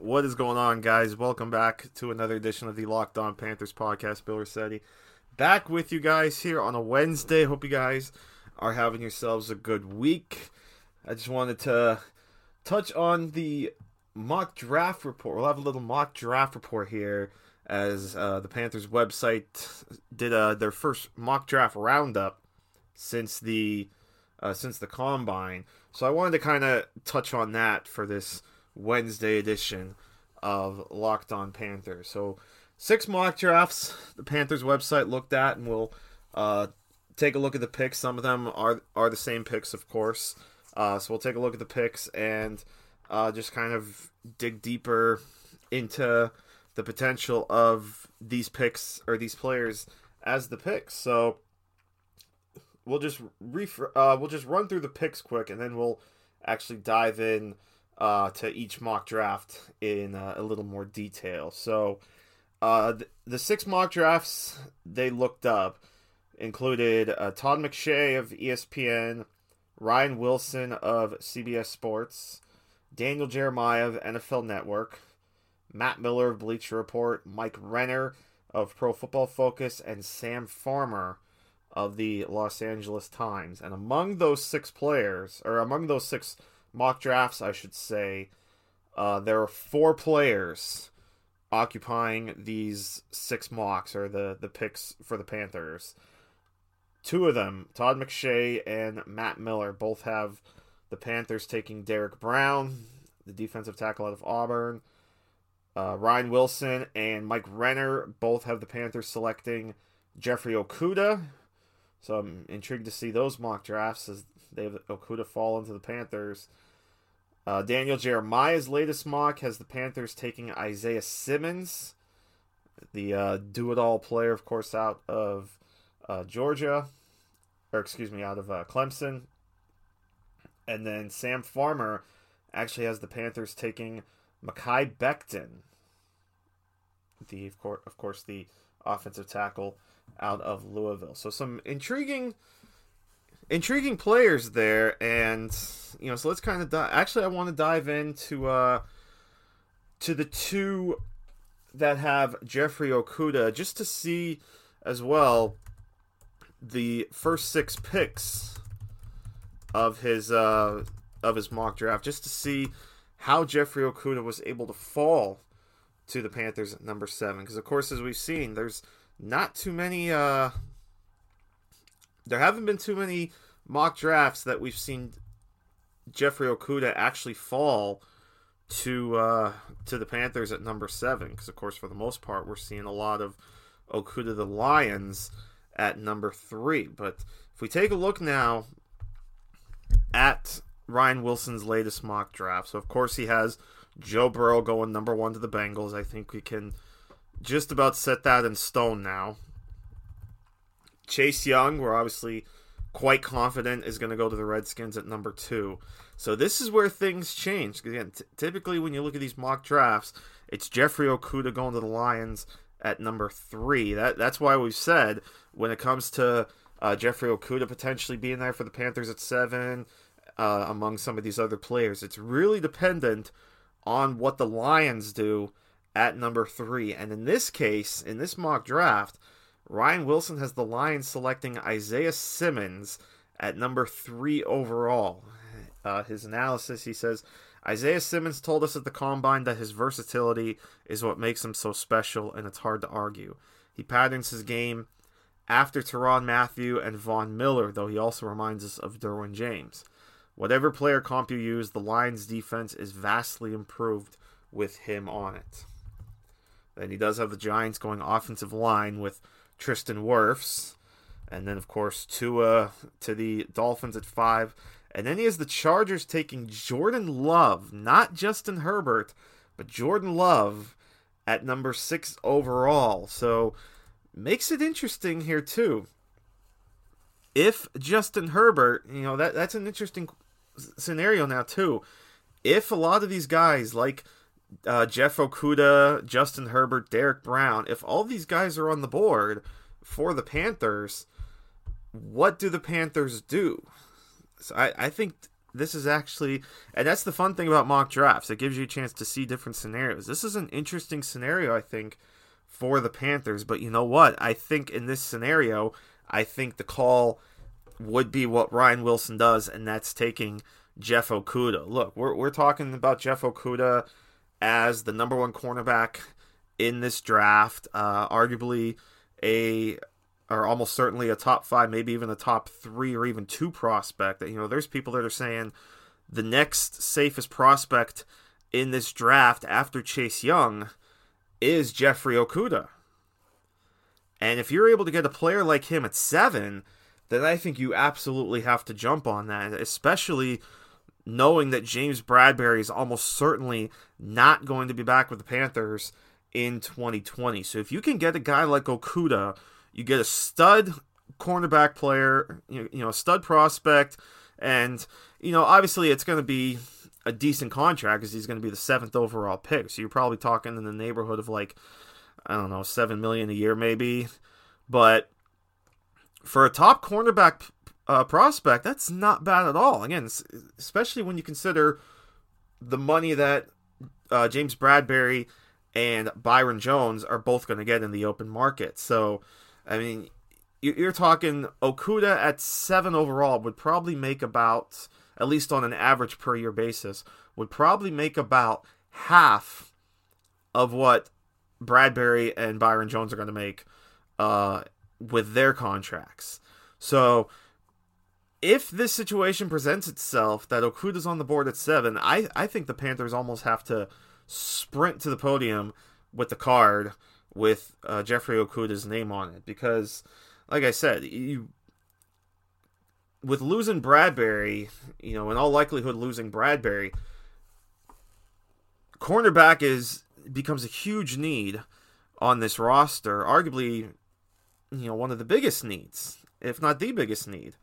What is going on, guys? Welcome back to another edition of the Locked On Panthers podcast. Bill Rossetti back with you guys here on a Wednesday. Hope you guys are having yourselves a good week. I just wanted to touch on the mock draft report. We'll have a little mock draft report here as uh, the Panthers website did uh, their first mock draft roundup since the uh, since the combine. So I wanted to kind of touch on that for this Wednesday edition of Locked On Panthers. So six mock drafts the Panthers website looked at, and we'll uh, take a look at the picks. Some of them are are the same picks, of course. Uh, so we'll take a look at the picks and uh, just kind of dig deeper into the potential of these picks or these players as the picks. So we'll just refer, uh, we'll just run through the picks quick, and then we'll actually dive in uh, to each mock draft in uh, a little more detail. So uh, the, six mock drafts they looked up included uh, Todd McShay of ESPN, Ryan Wilson of CBS Sports, Daniel Jeremiah of NFL Network, Matt Miller of Bleacher Report, Mike Renner of Pro Football Focus, and Sam Farmer of the Los Angeles Times. And among those six players, or among those six mock drafts, I should say, uh, there are four players occupying these six mocks or the, the picks for the Panthers. Two of them, Todd McShay and Matt Miller, both have the Panthers taking Derrick Brown, the defensive tackle out of Auburn. Uh, Ryan Wilson and Mike Renner both have the Panthers selecting Jeffrey Okudah. So I'm intrigued to see those mock drafts as they have Okudah fall into the Panthers. Uh, Daniel Jeremiah's latest mock has the Panthers taking Isaiah Simmons, the uh, do-it-all player, of course, out of uh, Georgia, or excuse me, out of uh, Clemson. And then Sam Farmer actually has the Panthers taking Mekhi Becton, the of course, of course the offensive tackle out of Louisville. So some intriguing intriguing players there and you know so let's kind of actually I want to dive into uh to the two that have Jeffrey Okudah just to see as well the first six picks of his uh of his mock draft just to see how Jeffrey Okudah was able to fall to the Panthers at number seven. Because of course, as we've seen, there's not too many. Uh, there haven't been too many mock drafts that we've seen Jeffrey Okudah actually fall to uh, to the Panthers at number seven. Because of course, for the most part, we're seeing a lot of Okudah the Lions at number three. But if we take a look now at Ryan Wilson's latest mock draft. So, of course, he has Joe Burrow going number one to the Bengals. I think we can just about set that in stone now. Chase Young, we're obviously quite confident is going to go to the Redskins at number two. So this is where things change. Again, t- typically when you look at these mock drafts, it's Jeffrey Okudah going to the Lions at number three. That that's why we've said when it comes to uh, Jeffrey Okudah potentially being there for the Panthers at seven, uh, among some of these other players. It's really dependent on what the Lions do at number three. And in this case, in this mock draft, Ryan Wilson has the Lions selecting Isaiah Simmons at number three overall. Uh, his analysis, he says, Isaiah Simmons told us at the combine that his versatility is what makes him so special, and it's hard to argue. He patterns his game after Tyrann Mathieu and Von Miller, though he also reminds us of Derwin James. Whatever player comp you use, the Lions' defense is vastly improved with him on it. Then he does have the Giants going offensive line with Tristan Wirfs. And then, of course, Tua to the Dolphins at five. And then he has the Chargers taking Jordan Love, not Justin Herbert, but Jordan Love at number six overall. So makes it interesting here too. If Justin Herbert, you know that that's an interesting scenario now too. If a lot of these guys like uh, Jeff Okudah, Justin Herbert, Derrick Brown, if all these guys are on the board for the Panthers, what do the Panthers do? So I, I think this is actually, and that's the fun thing about mock drafts. It gives you a chance to see different scenarios. This is an interesting scenario, I think, for the Panthers. But you know what? I think in this scenario, I think the call would be what Ryan Wilson does, and that's taking Jeff Okudah. Look, we're, we're talking about Jeff Okudah as the number one cornerback in this draft, uh, arguably a or almost certainly a top five, maybe even a top three or even two prospect. That You know, there's people that are saying the next safest prospect in this draft after Chase Young is Jeffrey Okudah. And if you're able to get a player like him at seven, then I think you absolutely have to jump on that, especially knowing that James Bradberry is almost certainly not going to be back with the Panthers in 2020. So if you can get a guy like Okudah, you get a stud cornerback player, you know, a stud prospect, and you know, obviously it's going to be a decent contract because he's going to be the seventh overall pick. So you're probably talking in the neighborhood of like, I don't know, seven million a year maybe. But for a top cornerback uh, prospect, that's not bad at all. Again, especially when you consider the money that uh, James Bradberry and Byron Jones are both going to get in the open market. So, I mean, you're talking Okudah at seven overall would probably make about at least on an average per year basis, would probably make about half of what Bradberry and Byron Jones are going to make uh, with their contracts. So if this situation presents itself that Okudah's on the board at seven, I, I think the Panthers almost have to sprint to the podium with the card with uh, Jeffrey Okudah's name on it because, like I said, you with losing Bradberry, you know, in all likelihood losing Bradberry, cornerback is becomes a huge need on this roster, arguably, you know, one of the biggest needs, if not the biggest need.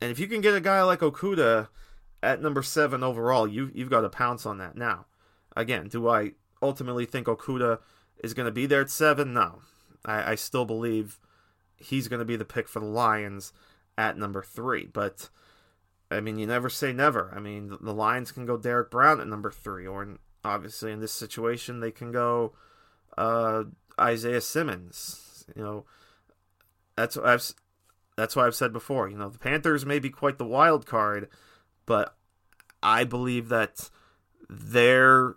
And if you can get a guy like Okudah at number seven overall, you you've got to pounce on that. Now, again, do I ultimately think Okudah is going to be there at seven? No, I, I still believe he's going to be the pick for the Lions at number three. But I mean, you never say never. I mean, the Lions can go Derrick Brown at number three, or obviously in this situation they can go uh, Isaiah Simmons. You know, that's what I've that's why I've said before. You know, the Panthers may be quite the wild card, but I believe that they're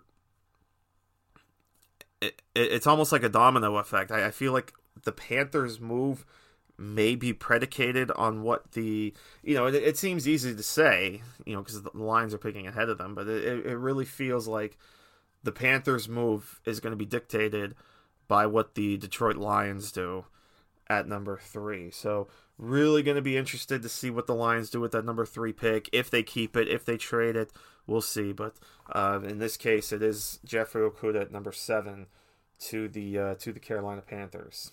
it, it's almost like a domino effect. I, I feel like the Panthers move may be predicated on what the you know it, it seems easy to say you know because the lines are picking ahead of them but it, it really feels like the panthers move is going to be dictated by what the detroit lions do at number three. So really going to be interested to see what the lions do with that number three pick if they keep it if they trade it. We'll see but uh, in this case it is jeffrey okudah at number seven to the uh, to the carolina panthers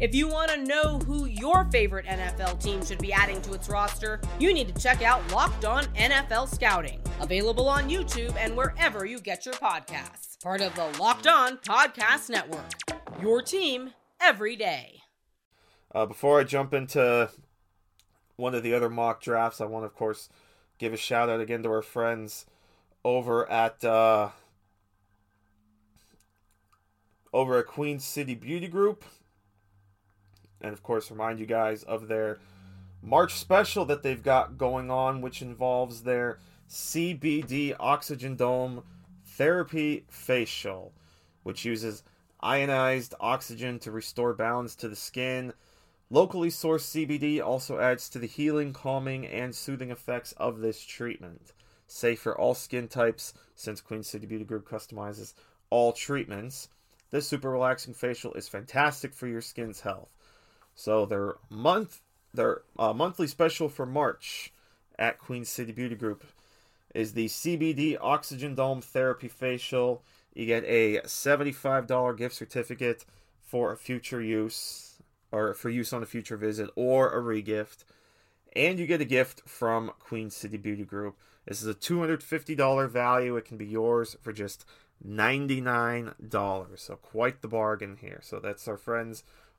If you want to know who your favorite NFL team should be adding to its roster, you need to check out Locked On NFL Scouting, available on YouTube and wherever you get your podcasts. Part of the Locked On Podcast Network. Your team every day. Uh, before I jump into one of the other mock drafts, I want to, of course, give a shout out again to our friends over at uh, over at Queen City Beauty Group and of course remind you guys of their March special that they've got going on, which involves their CBD Oxygen Dome Therapy Facial, which uses ionized oxygen to restore balance to the skin, Locally sourced CBD also adds to the healing, calming, and soothing effects of this treatment. Safe for all skin types, since Queen City Beauty Group customizes all treatments. This super relaxing facial is fantastic for your skin's health. So their month, their uh, monthly special for March at Queen City Beauty Group is the CBD Oxygen Dome Therapy Facial. You get a $75 gift certificate for a future use or for use on a future visit or a regift. And you get a gift from Queen City Beauty Group. This is a $250 value. It can be yours for just $99. So quite the bargain here. So that's our friends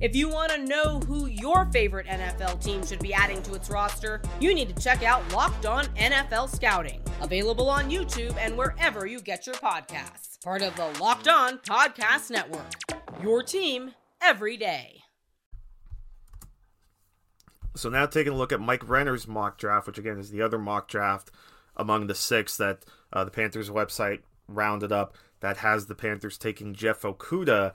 If you want to know who your favorite NFL team should be adding to its roster, you need to check out Locked On NFL Scouting, available on YouTube and wherever you get your podcasts. Part of the Locked On Podcast Network. Your team every day. So now taking a look at Mike Renner's mock draft, which again is the other mock draft among the six that uh, the Panthers website rounded up that has the Panthers taking Jeff Okudah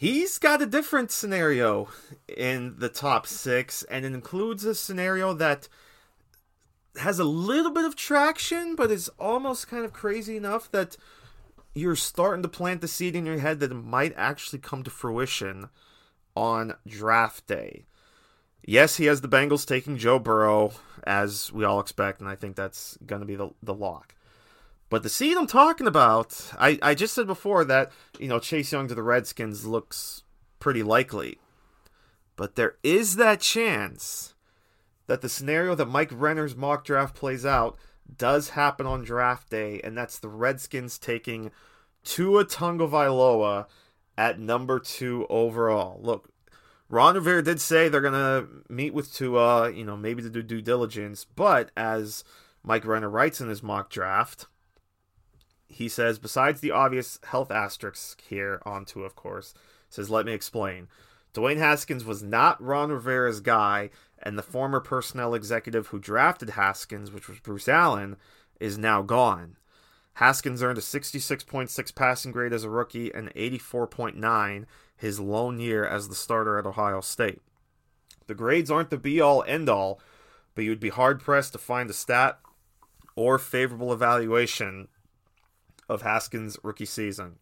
he's got a different scenario in the top six, and it includes a scenario that has a little bit of traction, but is almost kind of crazy enough that you're starting to plant the seed in your head that it might actually come to fruition on draft day. Yes, he has the Bengals taking Joe Burrow, as we all expect, and I think that's going to be the, the lock. But the seed I'm talking about, I, I just said before that, you know, Chase Young to the Redskins looks pretty likely. But there is that chance that the scenario that Mike Renner's mock draft plays out does happen on draft day, and that's the Redskins taking Tua Tagovailoa at number two overall. Look, Ron Rivera did say they're gonna meet with Tua, you know, maybe to do due diligence, but as Mike Renner writes in his mock draft, he says, besides the obvious health asterisk here onto, of course, says, let me explain. Dwayne Haskins was not Ron Rivera's guy, and the former personnel executive who drafted Haskins, which was Bruce Allen, is now gone. Haskins earned a 66.6 passing grade as a rookie and 84.9 his lone year as the starter at Ohio State. The grades aren't the be all end all, but you'd be hard pressed to find a stat or favorable evaluation of Haskins' rookie season.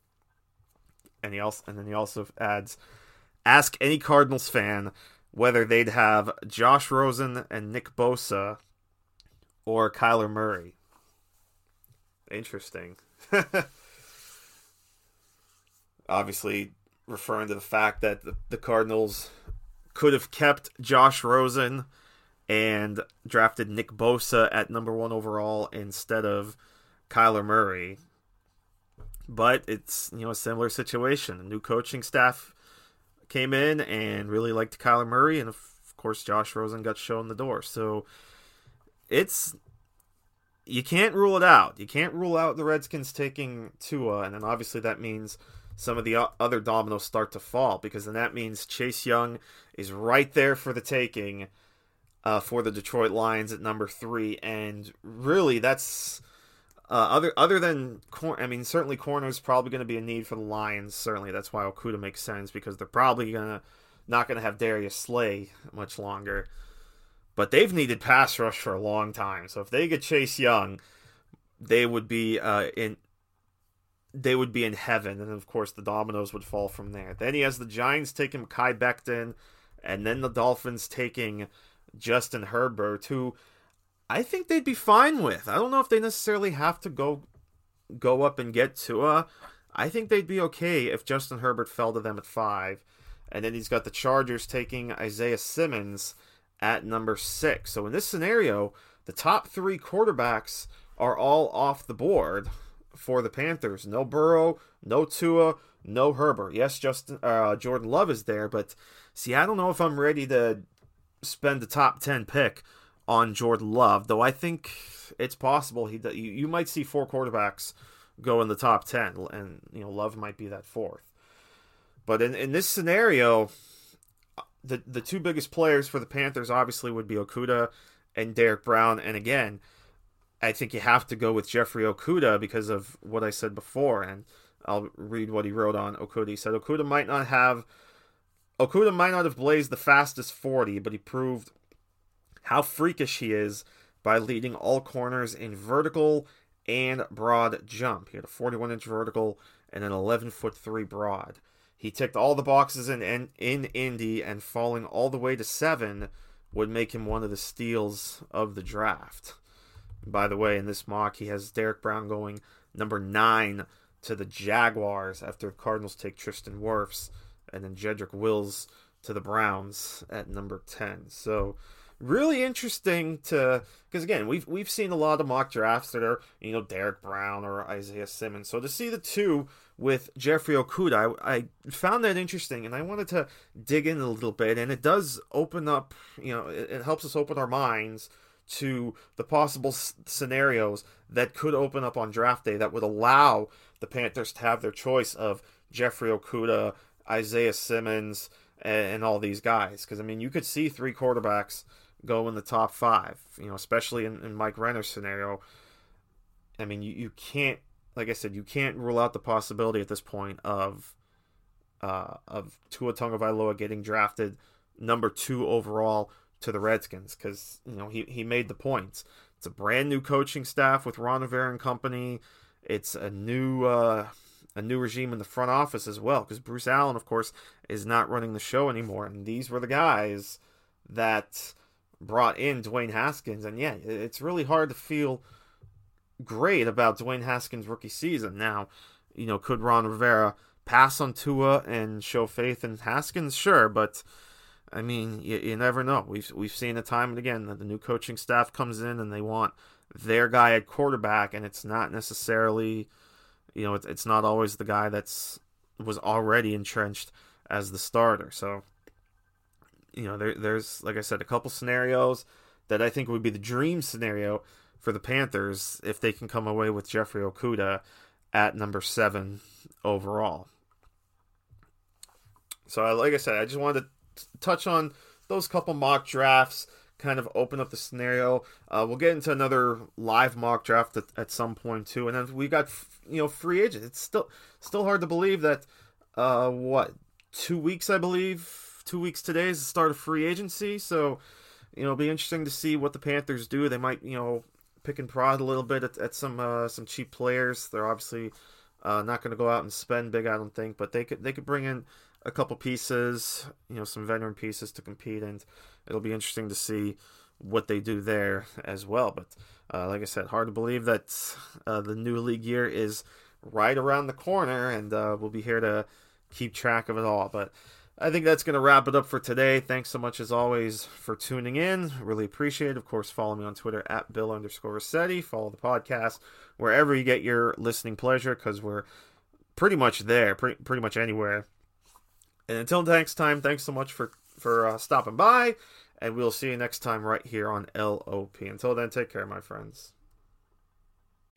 And he also and then he also adds, ask any Cardinals fan whether they'd have Josh Rosen and Nick Bosa or Kyler Murray. Interesting. Obviously, referring to the fact that the, the Cardinals could have kept Josh Rosen and drafted Nick Bosa at number one overall instead of Kyler Murray. But it's you know a similar situation. A new coaching staff came in and really liked Kyler Murray, and of course Josh Rosen got shown the door. So it's you can't rule it out. You can't rule out the Redskins taking Tua, and then obviously that means some of the other dominoes start to fall because then that means Chase Young is right there for the taking uh, for the Detroit Lions at number three, and really that's uh, other other than I mean, certainly corner is probably going to be a need for the Lions. Certainly, that's why Okudah makes sense because they're probably gonna not going to have Darius Slay much longer. But they've needed pass rush for a long time. So if they get Chase Young, they would be uh, in they would be in heaven, and of course the dominoes would fall from there. Then he has the Giants taking Mekhi Becton, and then the Dolphins taking Justin Herbert, who I think they'd be fine with. I don't know if they necessarily have to go go up and get Tua. I think they'd be okay if Justin Herbert fell to them at five. And then he's got the Chargers taking Isaiah Simmons at number six. So in this scenario, the top three quarterbacks are all off the board for the Panthers. No Burrow, no Tua, no Herbert. Yes, Justin uh, Jordan Love is there, but see, I don't know if I'm ready to spend the top 10 pick on Jordan Love, though I think it's possible he you, might see four quarterbacks go in the top 10 and you know Love might be that fourth. But in, in this scenario, the the two biggest players for the Panthers obviously would be Okudah and Derrick Brown and again, I think you have to go with Jeffrey Okudah because of what I said before and I'll read what he wrote on Okudah. He said Okudah might not have Okudah might not have blazed the fastest 40, but he proved how freakish he is by leading all corners in vertical and broad jump. He had a 41 inch vertical and an 11 foot 3 broad. He ticked all the boxes in, in, in Indy, and falling all the way to 7 would make him one of the steals of the draft. By the way, in this mock, he has Derrick Brown going number 9 to the Jaguars after the Cardinals take Tristan Wirfs and then Jedrick Wills to the Browns at number 10. So really interesting to because again we've we've seen a lot of mock drafts that are you know Derrick Brown or Isaiah Simmons. So to see the two with Jeffrey Okudah, I, I found that interesting, and I wanted to dig in a little bit. And it does open up, you know, it, it helps us open our minds to the possible s- scenarios that could open up on draft day that would allow the Panthers to have their choice of Jeffrey Okudah, Isaiah Simmons, and, and all these guys. Because I mean, you could see three quarterbacks go in the top five. You know, especially in, in Mike Renner's scenario. I mean, you, you can't, like I said, you can't rule out the possibility at this point of uh, of Tua Tagovailoa getting drafted number two overall to the Redskins because you know he he made the points. It's a brand new coaching staff with Ron Rivera and company. It's a new uh, a new regime in the front office as well because Bruce Allen, of course, is not running the show anymore. And these were the guys that brought in Dwayne Haskins. And yeah, it's really hard to feel great about Dwayne Haskins' rookie season. Now, you know, could Ron Rivera pass on Tua and show faith in Haskins? Sure, but I mean, you, you never know. We've we've seen it time and again that the new coaching staff comes in and they want their guy at quarterback, and it's not necessarily, you know, it's it's not always the guy that's was already entrenched as the starter. So, you know, there there's like I said, a couple scenarios that I think would be the dream scenario for the Panthers if they can come away with Jeffrey Okudah at number seven overall. So, like I said, I just wanted to touch on those couple mock drafts, kind of open up the scenario. Uh, we'll get into another live mock draft at, at, some point too, and then we got you know free agents. It's still still hard to believe that uh, what two weeks I believe two weeks today is the start of free agency. So you know, it'll be interesting to see what the Panthers do. They might you know pick and prod a little bit at, at some uh, some cheap players. They're obviously uh, not going to go out and spend big, I don't think, but they could they could bring in a couple pieces, you know, some veteran pieces to compete, and it'll be interesting to see what they do there as well. But uh, like I said, hard to believe that uh, the new league year is right around the corner, and uh, we'll be here to keep track of it all. But I think that's going to wrap it up for today. Thanks so much, as always, for tuning in. Really appreciate it. Of course, follow me on Twitter at Bill underscore Rossetti. Follow the podcast wherever you get your listening pleasure because we're pretty much there, pretty, pretty much anywhere. And until next time, thanks so much for, for uh, stopping by, and we'll see you next time right here on LOP. Until then, take care, my friends.